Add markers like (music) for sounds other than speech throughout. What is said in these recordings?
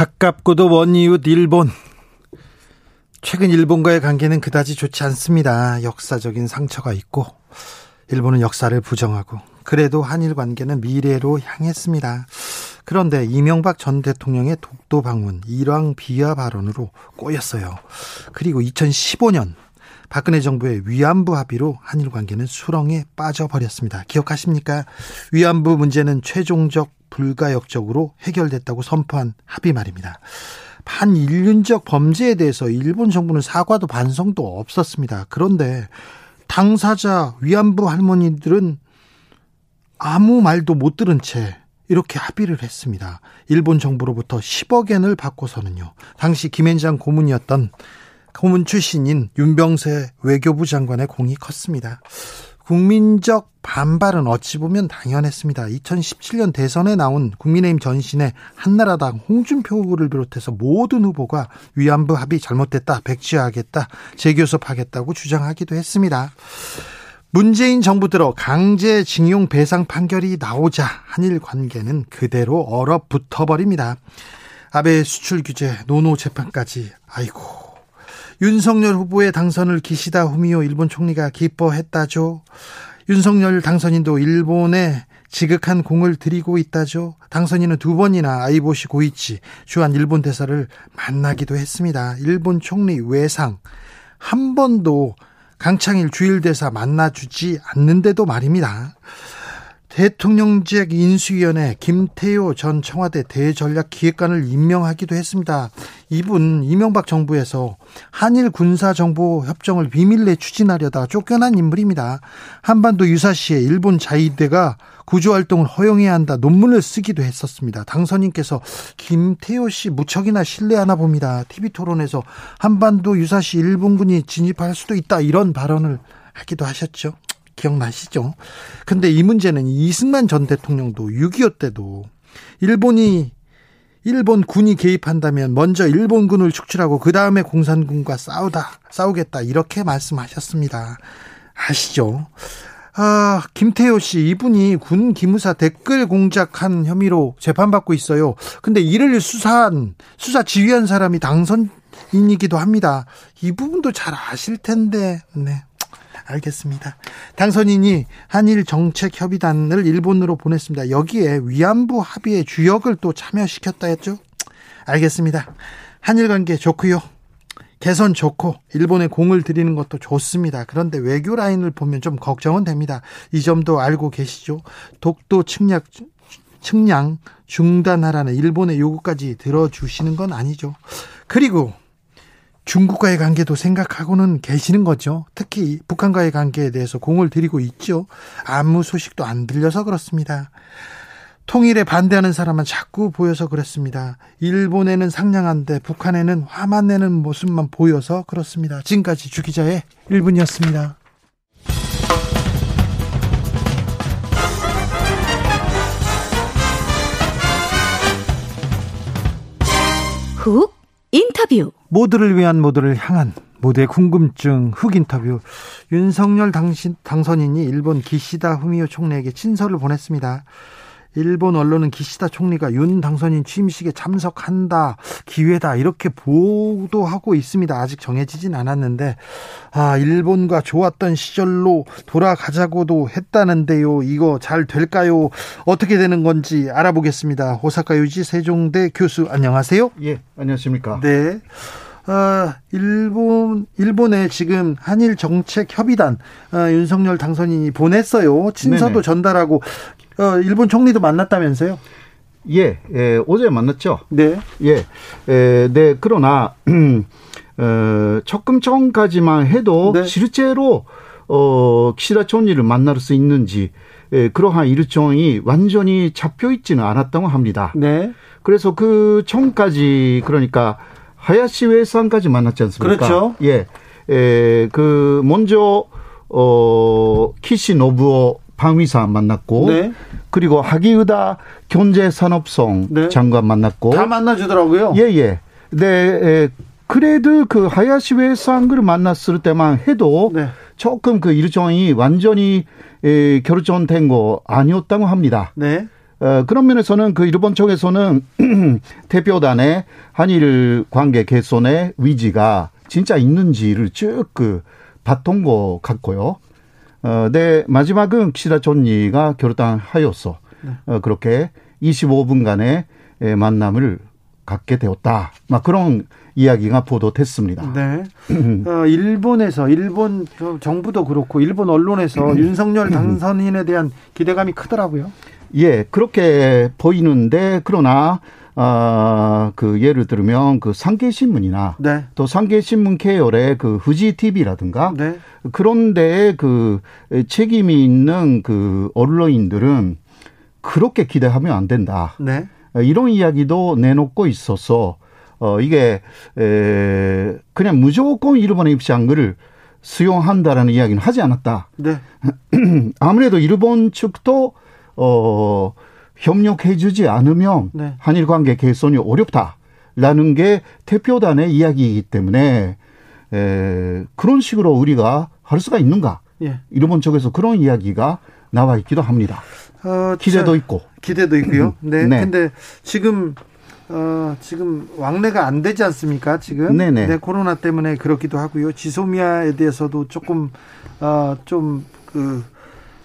가깝고도 먼 이웃 일본 최근 일본과의 관계는 그다지 좋지 않습니다. 역사적인 상처가 있고 일본은 역사를 부정하고 그래도 한일 관계는 미래로 향했습니다. 그런데 이명박 전 대통령의 독도 방문 일왕 비하 발언으로 꼬였어요. 그리고 2015년 박근혜 정부의 위안부 합의로 한일 관계는 수렁에 빠져버렸습니다. 기억하십니까? 위안부 문제는 최종적 불가역적으로 해결됐다고 선포한 합의 말입니다. 반인륜적 범죄에 대해서 일본 정부는 사과도 반성도 없었습니다. 그런데 당사자 위안부 할머니들은 아무 말도 못 들은 채 이렇게 합의를 했습니다. 일본 정부로부터 10억 엔을 받고서는요. 당시 김앤장 고문이었던 고문 출신인 윤병세 외교부 장관의 공이 컸습니다. 국민적 반발은 어찌 보면 당연했습니다. 2017년 대선에 나온 국민의힘 전신의 한나라당 홍준표 후보를 비롯해서 모든 후보가 위안부 합의 잘못됐다, 백지화하겠다, 재교섭하겠다고 주장하기도 했습니다. 문재인 정부 들어 강제징용 배상 판결이 나오자 한일 관계는 그대로 얼어붙어 버립니다. 아베 수출 규제 노노 재판까지 아이고 윤석열 후보의 당선을 기시다 후미오 일본 총리가 기뻐했다죠. 윤석열 당선인도 일본에 지극한 공을 들이고 있다죠. 당선인은 두 번이나 아이보시 고이치 주한 일본 대사를 만나기도 했습니다. 일본 총리 외상 한 번도 강창일 주일 대사 만나주지 않는데도 말입니다. 대통령직 인수위원회 김태효 전 청와대 대전략기획관을 임명하기도 했습니다. 이분 이명박 정부에서 한일 군사 정보 협정을 비밀리에 추진하려다 쫓겨난 인물입니다. 한반도 유사시에 일본 자위대가 구조 활동을 허용해야 한다 논문을 쓰기도 했었습니다. 당선인께서 김태효 씨 무척이나 신뢰하나 봅니다. TV 토론에서 한반도 유사시 일본군이 진입할 수도 있다 이런 발언을 하기도 하셨죠. 기억나시죠? 근데 이 문제는 이승만 전 대통령도 6.25 때도 일본이 일본 군이 개입한다면 먼저 일본군을 축출하고 그 다음에 공산군과 싸우다 싸우겠다 이렇게 말씀하셨습니다. 아시죠? 아, 김태효 씨 이분이 군 기무사 댓글 공작한 혐의로 재판받고 있어요. 근데 이를 수사한 수사 지휘한 사람이 당선인이기도 합니다. 이 부분도 잘 아실 텐데. 네. 알겠습니다. 당선인이 한일 정책 협의단을 일본으로 보냈습니다. 여기에 위안부 합의의 주역을 또 참여시켰다 했죠? 알겠습니다. 한일 관계 좋고요. 개선 좋고 일본에 공을 들이는 것도 좋습니다. 그런데 외교 라인을 보면 좀 걱정은 됩니다. 이 점도 알고 계시죠? 독도 측량 측량 중단하라는 일본의 요구까지 들어주시는 건 아니죠. 그리고 중국과의 관계도 생각하고는 계시는 거죠. 특히 북한과의 관계에 대해서 공을 들이고 있죠. 아무 소식도 안 들려서 그렇습니다. 통일에 반대하는 사람은 자꾸 보여서 그렇습니다. 일본에는 상냥한데 북한에는 화만 내는 모습만 보여서 그렇습니다. 지금까지 주기자의 1분이었습니다. 훅 인터뷰 모두를 위한 모두를 향한 모두의 궁금증 흑 인터뷰 윤석열 당신, 당선인이 일본 기시다 후미오 총리에게 친서를 보냈습니다. 일본 언론은 기시다 총리가 윤 당선인 취임식에 참석한다 기회다 이렇게 보도하고 있습니다. 아직 정해지진 않았는데 아 일본과 좋았던 시절로 돌아가자고도 했다는데요. 이거 잘 될까요? 어떻게 되는 건지 알아보겠습니다. 호사카 유지 세종대 교수 안녕하세요. 예 안녕하십니까. 네. 어, 일본 일본에 지금 한일 정책 협의단 어, 윤석열 당선인이 보냈어요. 친서도 네네. 전달하고 어, 일본 총리도 만났다면서요? 예, 예, 어제 만났죠. 네. 예, 에, 네, 그러나, (clears throat) 어, 조금 전까지만 해도 네. 실제로, 어, 기시다 총리를 만날 수 있는지, 예, 그러한 일정이 완전히 잡혀 있지는 않았다고 합니다. 네. 그래서 그 전까지 그러니까 하야시 외상까지 만났지 않습니까? 그렇죠. 예. 에, 그 먼저 어 키시 노부오 방위사 만났고 네. 그리고 하기우다 경제산업성 네. 장관 만났고 다 만나주더라고요. 예, 예. 네, 에, 그래도 그 하야시 외상을 만났을 때만 해도 네. 조금 그 일정이 완전히 에, 결정된 거 아니었다고 합니다. 네. 어, 그런 면에서는 그 일본 쪽에서는 (clears throat) 대표단의 한일 관계 개선의 위지가 진짜 있는지를 쭉 그 봤던 것 같고요. 어, 네, 마지막은 키시다 존니가 결단하였어. 어, 그렇게 25분간의 에, 만남을 갖게 되었다. 막 그런 이야기가 보도됐습니다. 네. (clears throat) 어, 일본에서 일본 정부도 그렇고 일본 언론에서 (clears throat) 윤석열 당선인에 대한 기대감이 크더라고요. 예, 그렇게 보이는데 그러나 아, 그 예를 들면 그 상계신문이나 네. 또 상계신문 계열의 그 후지 TV라든가 네. 그런 데에 그 책임이 있는 그 언론인들은 그렇게 기대하면 안 된다. 네. 이런 이야기도 내놓고 있어서 어 이게 에 그냥 무조건 일본의 입장을 수용한다라는 이야기는 하지 않았다. 네. (clears throat) 아무래도 일본 측도 어 협력해주지 않으면 네. 한일 관계 개선이 어렵다라는 게 대표단의 이야기이기 때문에 에, 그런 식으로 우리가 할 수가 있는가? 예. 일본 쪽에서 그런 이야기가 나와 있기도 합니다. 어, 기대도 자, 있고. 기대도 있고요. 네. 네. 근데 지금 어, 지금 왕래가 안 되지 않습니까? 지금 네네. 네, 코로나 때문에 그렇기도 하고요. 지소미아에 대해서도 조금 어, 좀그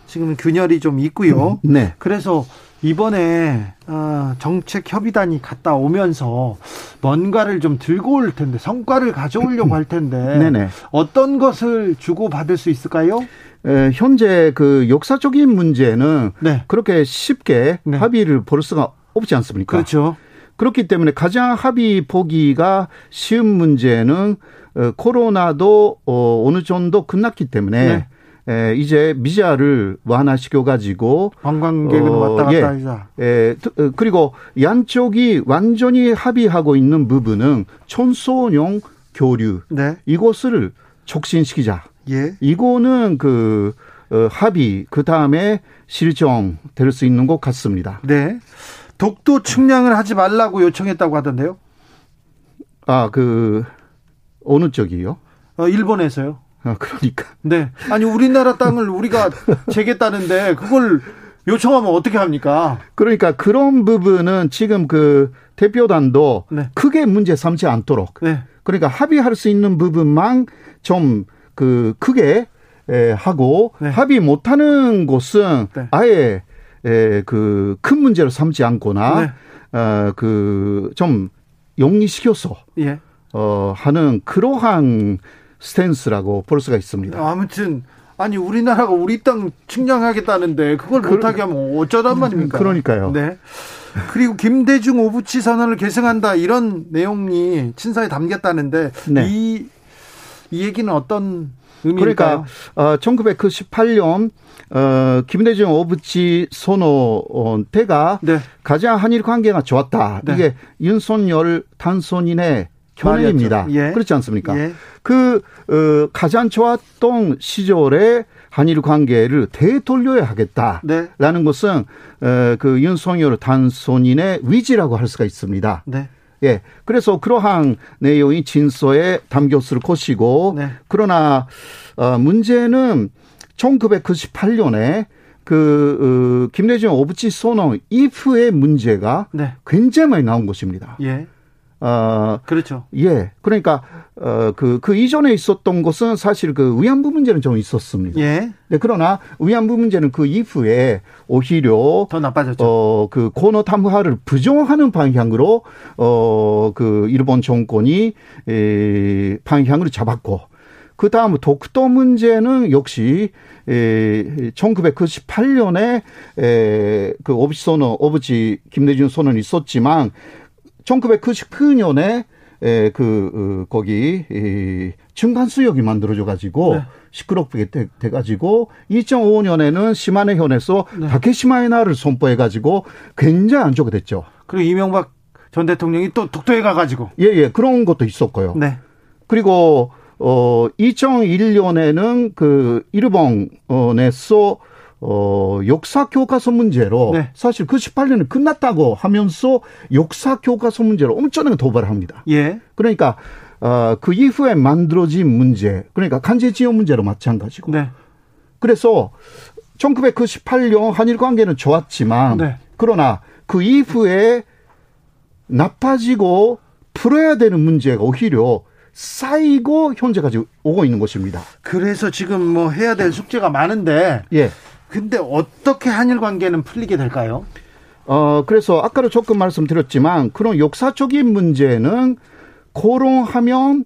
지금 균열이 좀 있고요. 네. 그래서 이번에 어, 정책 협의단이 갔다 오면서 뭔가를 좀 들고 올 텐데 성과를 가져오려고 할 텐데 (laughs) 네네. 어떤 것을 주고 받을 수 있을까요? 에, 현재 그 역사적인 문제는 네. 그렇게 쉽게 네. 합의를 볼 수가 없지 않습니까? 그렇죠. 그렇기 때문에 가장 합의 보기가 쉬운 문제는 어, 코로나도 어, 어느 정도 끝났기 때문에 네. 에, 이제 미자를 완화시켜 가지고 관광객은 어, 왔다 갔다 예. 하자. 에, 트- 어, 그리고 양쪽이 완전히 합의하고 있는 부분은 촌소용 교류 네. 이것을 촉진시키자. 예. 이거는 그 어, 합의 그 다음에 실정 될 수 있는 것 같습니다. 네. 독도 측량을 하지 말라고 요청했다고 하던데요. 아 그 어느 쪽이요? 어, 일본에서요. 아, 그러니까 네. 아니 우리나라 땅을 우리가 재겠다는데 그걸 요청하면 어떻게 합니까? 그러니까 그런 부분은 지금 그 대표단도 네. 크게 문제 삼지 않도록 네. 그러니까 합의할 수 있는 부분만 좀 그 크게 에, 하고 네. 합의 못하는 곳은 네. 아예 에, 그 큰 문제로 삼지 않거나 네. 어, 그 좀 용리시켜서 예. 어, 하는 그러한 스탠스라고 볼 수가 있습니다. 아무튼 아니 우리나라가 우리 땅 측량하겠다는데 그걸 못하게 하면 어쩌란 말입니까? 그러니까요. 네. 그리고 김대중 오부치 선언을 계승한다 이런 내용이 친서에 담겼다는데 네. 이, 이 얘기는 어떤 의미일까요? 그러니까 어, 1998년 어, 김대중 오부치 선호 때가 네. 가장 한일 관계가 좋았다. 네. 이게 윤석열 단손인의 말이었죠. 예. 그렇지 않습니까? 예. 그 어, 가장 좋았던 시절에 한일 관계를 되돌려야 하겠다라는 네. 것은 어, 그 윤석열 단손인의 위지라고 할 수가 있습니다. 네. 예. 그래서 그러한 내용이 진서에 담겼을 것이고, 네. 그러나, 어, 문제는 1998년에 그, 어, 김대중 오부치 선언 이후의 문제가 네. 굉장히 많이 나온 것입니다. 예. 어, 그렇죠. 예. 그러니까, 어, 그, 그 이전에 있었던 것은 사실 그 위안부 문제는 좀 있었습니다. 예. 네, 그러나 위안부 문제는 그 이후에 오히려 더 나빠졌죠. 어, 그 코너 탐하를 부정하는 방향으로 어, 그 일본 정권이 에, 방향을 잡았고 그 다음 독도 문제는 역시 에, 1998년에 에, 그 오부치 선언, 오부치 김대중 선언이 있었지만 1999년에 에, 그, 어, 거기, 이, 중간 수역이 만들어져 가지고, 네. 시끄럽게 돼, 돼 가지고, 2005년에는 시마네 현에서 네. 다케시마에나를 선포해 가지고, 굉장히 안 좋게 됐죠. 그리고 이명박 전 대통령이 또 독도에 가가지고. 예, 예, 그런 것도 있었고요. 네. 그리고, 어, 2001년에는 그, 일본에서 어, 역사 교과서 문제로 네. 사실 그 18년은 끝났다고 하면서 역사 교과서 문제로 엄청나게 도발을 합니다. 예. 그러니까 어, 그 이후에 만들어진 문제, 그러니까 간제 지원 문제로 마찬가지고. 네. 그래서 1998년 한일 관계는 좋았지만 네. 그러나 그 이후에 나빠지고 풀어야 되는 문제가 오히려 쌓이고 현재까지 오고 있는 것입니다. 그래서 지금 뭐 해야 될 숙제가 많은데 예. 근데 어떻게 한일 관계는 풀리게 될까요? 어, 그래서 아까도 조금 말씀드렸지만 그런 역사적인 문제는 고롱하면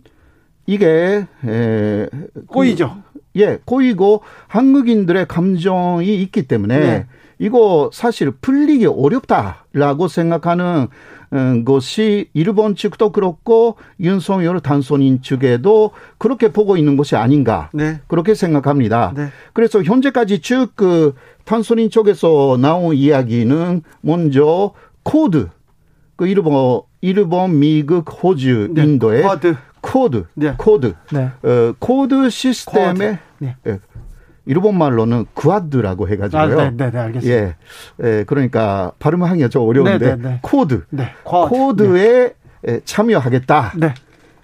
이게 에, 꼬이죠. 그, 예, 꼬이고 한국인들의 감정이 있기 때문에 네. 이거 사실 풀리기 어렵다라고 생각하는 음, 것이 일본 측도 그렇고 윤석열 당선인 측에도 그렇게 보고 있는 것이 아닌가 네. 그렇게 생각합니다. 네. 그래서 현재까지 쭉 그 당선인 쪽에서 나온 이야기는 먼저 쿼드 그 일본 일본 미국 호주 네. 인도의 쿼드 쿼드 네. 쿼드 네. 어, 쿼드 시스템의 쿼드. 예, 일본 말로는 구아드라고 해가지고요. 아, 네, 네, 네, 알겠습니다. 예, 예, 그러니까 발음하기가 좀 어려운데 네, 네, 네. 쿼드, 네, 쿼드에 네. 참여하겠다. 네.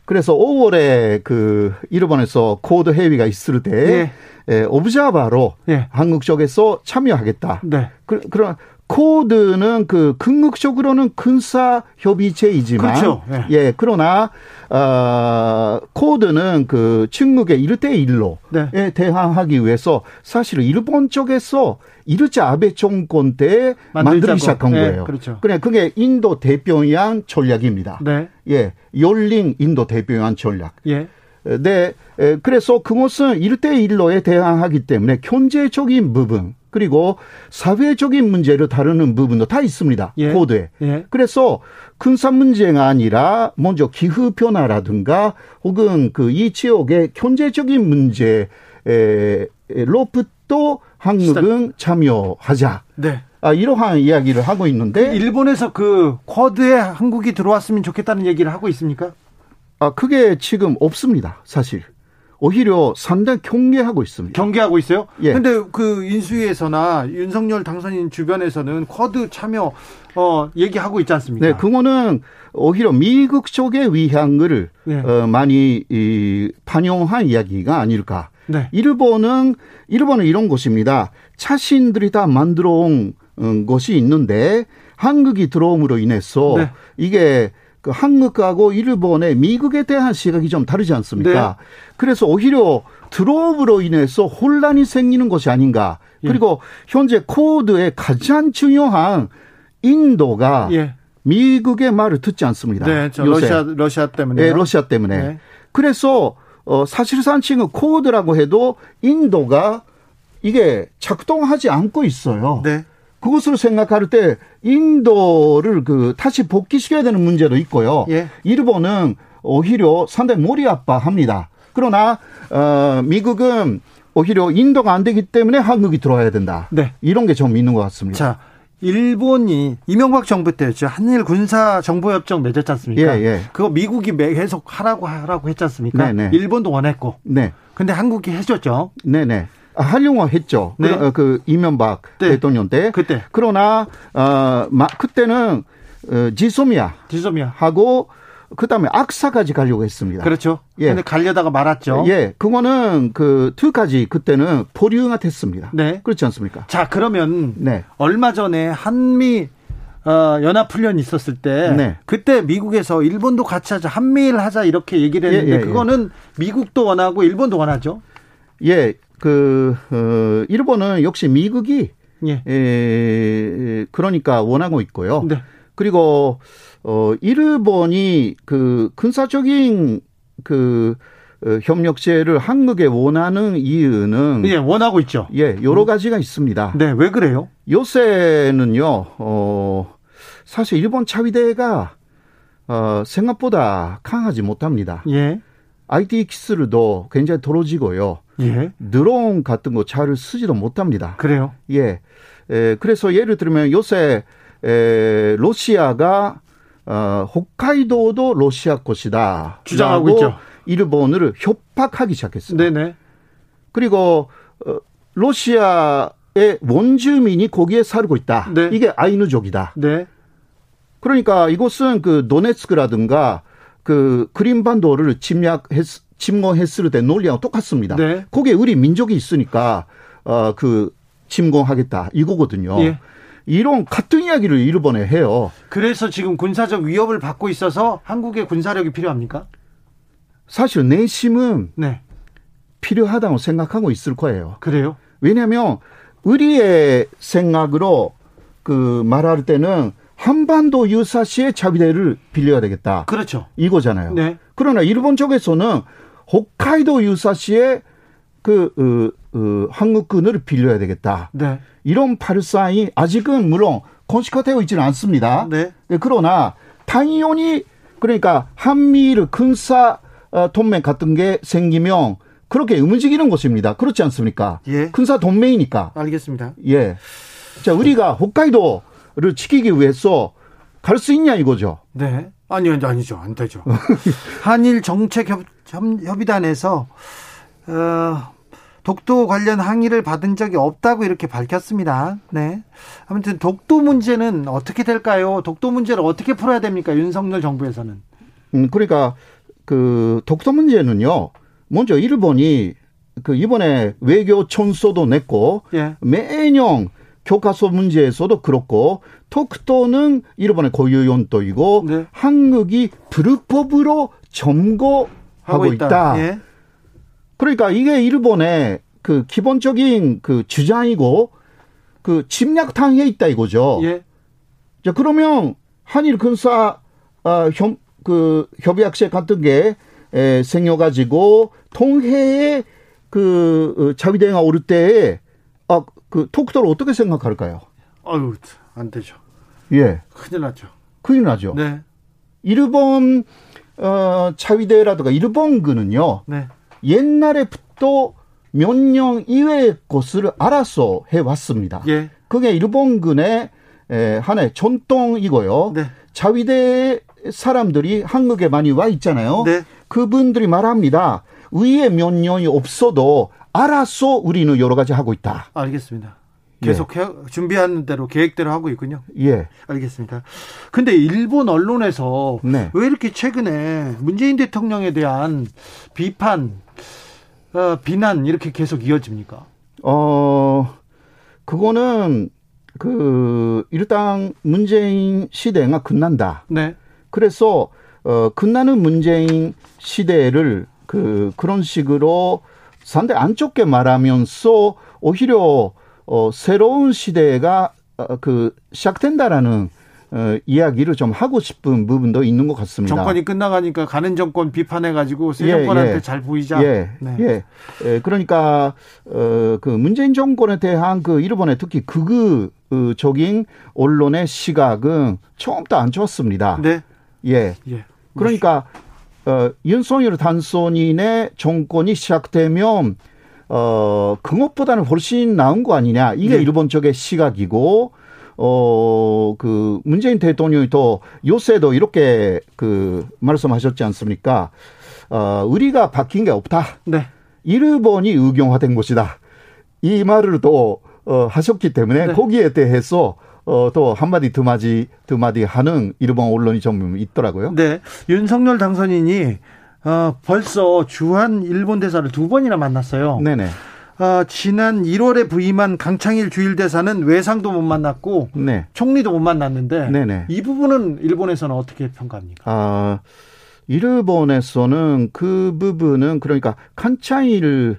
그래서 5월에 그 일본에서 쿼드 회의가 있을 때 예. 예, 옵서버로 예. 한국 쪽에서 참여하겠다. 네. 그, 그런 코드는 그 궁극적으로는 군사 협의체이지만 그렇죠. 예. 예. 그러나 어 코드는 그 중국의 일대일로에 네. 대항하기 위해서 사실은 일본 쪽에서 이르자 아베 정권 때 만들기 시작한 네, 거예요. 그렇죠. 그래 그게 인도 대평양 전략입니다. 네. 예. 열린 인도 대평양 전략. 예. 네. 그래서 그것은 일대일로에 대항하기 때문에 경제적인 부분 그리고 사회적인 문제를 다루는 부분도 다 있습니다. 예. 코드에. 예. 그래서 군사 문제가 아니라 먼저 기후 변화라든가 혹은 그 이 지역의 경제적인 문제로부터 한국은 참여하자. 네. 아, 이러한 이야기를 하고 있는데 그 일본에서 그 쿼드에 한국이 들어왔으면 좋겠다는 얘기를 하고 있습니까? 아, 그게 지금 없습니다. 사실. 오히려 상당히 경계하고 있습니다. 경계하고 있어요? 예. 근데 그 인수위에서나 윤석열 당선인 주변에서는 쿼드 참여 어 얘기하고 있지 않습니까? 네, 그거는 오히려 미국 쪽의 위향을 네. 어, 많이 이, 반영한 이야기가 아닐까. 네. 일본은 일본은 이런 곳입니다. 자신들이 다 만들어 온 음, 것이 있는데 한국이 들어옴으로 인해서 네. 이게 그 한국하고 일본의 미국에 대한 시각이 좀 다르지 않습니까? 네. 그래서 오히려 들어옴으로 인해서 혼란이 생기는 것이 아닌가. 예. 그리고 현재 쿼드의 가장 중요한 인도가 예. 미국의 말을 듣지 않습니다. 네, 러시아 러시아 때문에. 네, 러시아 때문에. 네. 그래서 어 사실상 지금 쿼드라고 해도 인도가 이게 작동하지 않고 있어요. 네. 그것을 생각할 때 인도를 그 다시 복귀시켜야 되는 문제도 있고요. 예. 일본은 오히려 상당히 머리 아파합니다. 그러나 어 미국은 오히려 인도가 안 되기 때문에 한국이 들어와야 된다. 네. 이런 게 좀 있는 것 같습니다. 자, 일본이 이명박 정부 때였죠. 한일 군사 정보 협정 맺었지 않습니까? 예, 예. 그거 미국이 계속 하라고 하라고 했지 않습니까? 네, 네. 일본도 원했고. 네. 근데 한국이 해줬죠. 네, 네. 하려고 했죠. 네. 그, 그 이명박 네. 대통령 때. 그때. 그러나 어 그때는 어, 지소미아. 지소미아. 하고 그다음에 악사까지 가려고 했습니다. 그렇죠. 예. 근데 가려다가 말았죠. 예. 그거는 그 투까지 그때는 보류가 됐습니다. 네. 그렇지 않습니까? 자, 그러면 네. 얼마 전에 한미 어, 연합훈련 있었을 때 네. 그때 미국에서 일본도 같이 하자 한미일 하자 이렇게 얘기를 했는데 예, 예, 예. 그거는 미국도 원하고 일본도 원하죠. 예, 그, 어, 일본은 역시 미국이 예. 에, 그러니까 원하고 있고요. 네. 그리고 어 일본이 그 군사적인 그 어, 협력체를 한국에 원하는 이유는 예, 원하고 있죠. 예, 여러 가지가 있습니다. 네, 왜 그래요? 요새는요. 어 사실 일본 차위대가 어, 생각보다 강하지 못합니다. 예. IT 기술도 굉장히 떨어지고요. 예. 드론 같은 거잘 쓰지도 못합니다. 그래요. 예. 에, 그래서 예를 들면 요새 에, 러시아가 어, 홋카이도도 러시아 것이다. 주장하고 있죠. 일본을 협박하기 시작했어요. 네네. 그리고 어, 러시아의 원주민이 거기에 살고 있다. 네. 이게 아이누족이다. 네. 그러니까 이곳은 그 도네츠크라든가 그 크림반도를 침략했 침공했을 때 논리하고 똑같습니다. 네. 거기에 우리 민족이 있으니까 어그 침공하겠다 이거거든요. 예. 이런 같은 이야기를 일본에 해요. 그래서 지금 군사적 위협을 받고 있어서 한국의 군사력이 필요합니까? 사실 내심은 네. 필요하다고 생각하고 있을 거예요. 그래요? 왜냐하면 우리의 생각으로 그 말할 때는 한반도 유사시의 자위대를 빌려야 되겠다. 그렇죠. 이거잖아요. 네. 그러나 일본 쪽에서는 홋카이도 유사시의 그 어, 어, 한국군을 빌려야 되겠다. 네. 이런 발상이 아직은 물론 건식화되어 있지는 않습니다. 네. 그러나 당연히 그러니까 한미일 군사 어, 동맹 같은 게 생기면 그렇게 움직이는 것입니다. 그렇지 않습니까? 예. 군사 동맹이니까. 알겠습니다. 예. 자, 우리가 홋카이도를 지키기 위해서 갈 수 있냐 이거죠. 네. 아니요, 아니죠. 안 되죠. (laughs) 한일 정책 협, 협의단에서 어, 독도 관련 항의를 받은 적이 없다고 이렇게 밝혔습니다. 네. 아무튼 독도 문제는 어떻게 될까요? 독도 문제를 어떻게 풀어야 됩니까? 윤석열 정부에서는. 음, 그러니까 그 독도 문제는요. 먼저 일본이 그 이번에 외교 청소도 냈고 예. 매년 교과서 문제에서도 그렇고 독도는 일본의 고유 연도이고 네. 한국이 불법으로 점거 하고 하고 있다. 있다. 예. 그러니까 이게 일본의 그 기본적인 그 주장이고 그 침략당해 있다 이거죠. 예. 자 그러면 한일 군사 어, 협, 그 협의학식 같은 게 에, 생겨가지고 통해에 그 어, 자위대가 오를 때에 아, 그 독도를 어떻게 생각할까요? 아유, 안 되죠. 예, 큰일 났죠. 큰일 나죠. 네. 일본 어, 자위대라든가 일본군은요 네. 옛날에부터 명령 이외의 것을 알아서 해왔습니다. 예. 그게 일본군의 에, 하나의 전통이고요. 네. 자위대 사람들이 한국에 많이 와 있잖아요. 네. 그분들이 말합니다. 위에 명령이 없어도 알아서 우리는 여러 가지 하고 있다. 알겠습니다. 계속 해, 준비하는 대로 계획대로 하고 있군요. 예. 알겠습니다. 근데 일본 언론에서 네. 왜 이렇게 최근에 문재인 대통령에 대한 비판, 어, 비난 이렇게 계속 이어집니까? 어, 그거는 그 일단 문재인 시대가 끝난다. 네. 그래서 어 끝나는 문재인 시대를 그 그런 식으로 상당히 안 좋게 말하면서 오히려 어 새로운 시대가 어, 그 시작된다라는 어 이야기를 좀 하고 싶은 부분도 있는 것 같습니다. 정권이 끝나가니까 가는 정권 비판해가지고 새 예, 정권한테 예. 잘 보이자. 예, 네. 예, 예. 그러니까 어 그 문재인 정권에 대한 그 일본의 특히 극우적인 언론의 시각은 처음부터 안 좋았습니다. 네. 예. 예. 그러니까 어 윤석열 단손인의 정권이 시작되면 어 그것보다는 훨씬 나은 거 아니냐 이게 네. 일본 쪽의 시각이고 어 그 문재인 대통령이 또 요새도 이렇게 그 말씀하셨지 않습니까? 어 우리가 바뀐 게 없다. 네. 일본이 의경화된 것이다. 이 말을 또 어, 하셨기 때문에 네. 거기에 대해서 어, 또 한마디 두마디 두마디 하는 일본 언론이 좀 있더라고요. 네. 윤석열 당선인이 어, 벌써 주한 일본 대사를 두 번이나 만났어요. 네네. 어, 지난 1월에 부임한 강창일 주일 대사는 외상도 못 만났고 네. 총리도 못 만났는데 네네. 이 부분은 일본에서는 어떻게 평가합니까? 아, 일본에서는 그 부분은 그러니까 칸차일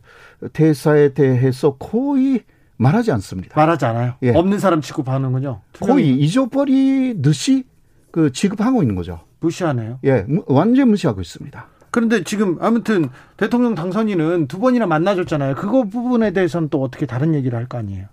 대사에 대해서 거의 말하지 않습니다. 말하지 않아요. 예. 없는 사람 취급하는군요. 거의 잊어버리듯이 그 취급하고 있는 거죠. 무시하네요. 예, 무- 완전 무시하고 있습니다. 그런데 지금 아무튼 대통령 당선인은 두 번이나 만나줬잖아요. 그거 부분에 대해서는 또 어떻게 다른 얘기를 할 거 아니에요.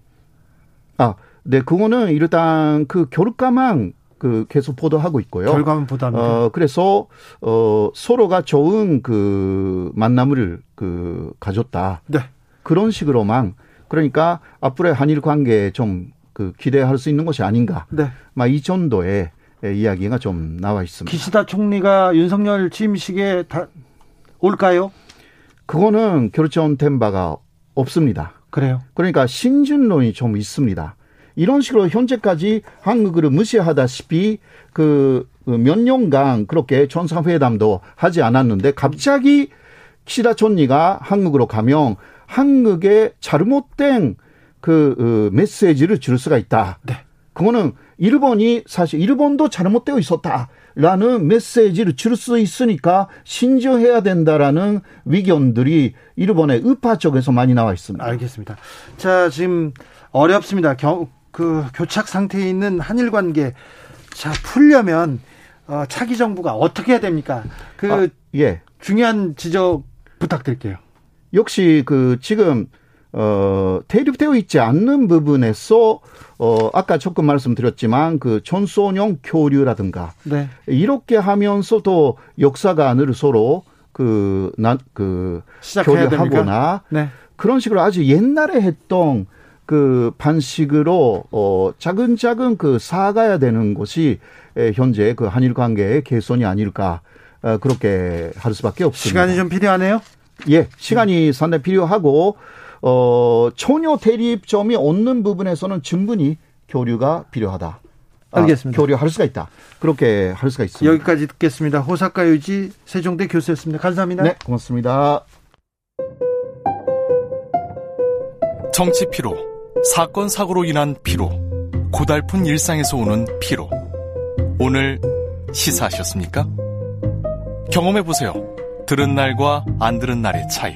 아, 네, 그거는 일단 그 교육가만 그 계속 보도하고 있고요. 결과만 보도합니다. 어, 그래서 어 서로가 좋은 그 만남을 그 가졌다. 네. 그런 식으로만 그러니까 앞으로의 한일 관계에 좀 그 기대할 수 있는 것이 아닌가. 네. 막이 정도의 이야기가 좀 나와 있습니다. 기시다 총리가 윤석열 취임식에 다 올까요? 그거는 결정된 바가 없습니다. 그래요. 그러니까 신준론이 좀 있습니다. 이런 식으로 현재까지 한국을 무시하다시피 그 몇 년간 그렇게 정상회담도 하지 않았는데 갑자기 키시다 총리가 한국으로 가면 한국에 잘못된 그 메시지를 줄 수가 있다. 네. 그거는 일본이 사실 일본도 잘못되어 있었다라는 메시지를 줄 수 있으니까 신중해야 된다라는 위견들이 일본의 의파 쪽에서 많이 나와 있습니다. 알겠습니다. 자, 지금 어렵습니다. 겨, 그 교착 상태에 있는 한일 관계 자 풀려면 어, 차기 정부가 어떻게 해야 됩니까? 그 아, 예. 중요한 지적 부탁드릴게요. 역시 그 지금 어 대립되어 있지 않는 부분에서 어 아까 조금 말씀드렸지만 그 전소년 교류라든가 네. 이렇게 하면서도 역사관을 서로 그 난 그 교류하거나 네. 그런 식으로 아주 옛날에 했던 그 방식으로 어 작은 작은 그 사가야 되는 것이 현재 그 한일 관계의 개선이 아닐까 어, 그렇게 할 수밖에 없습니다. 시간이 좀 필요하네요. 예, 시간이 상당히 필요하고 어 전혀 대립점이 없는 부분에서는 충분히 교류가 필요하다. 알겠습니다. 아, 교류할 수가 있다. 그렇게 할 수가 있습니다. 여기까지 듣겠습니다. 호사카 유지 세종대 교수였습니다. 감사합니다. 네, 고맙습니다. 정치 피로, 사건 사고로 인한 피로, 고달픈 일상에서 오는 피로. 오늘 시사하셨습니까? 경험해 보세요. 들은 날과 안 들은 날의 차이.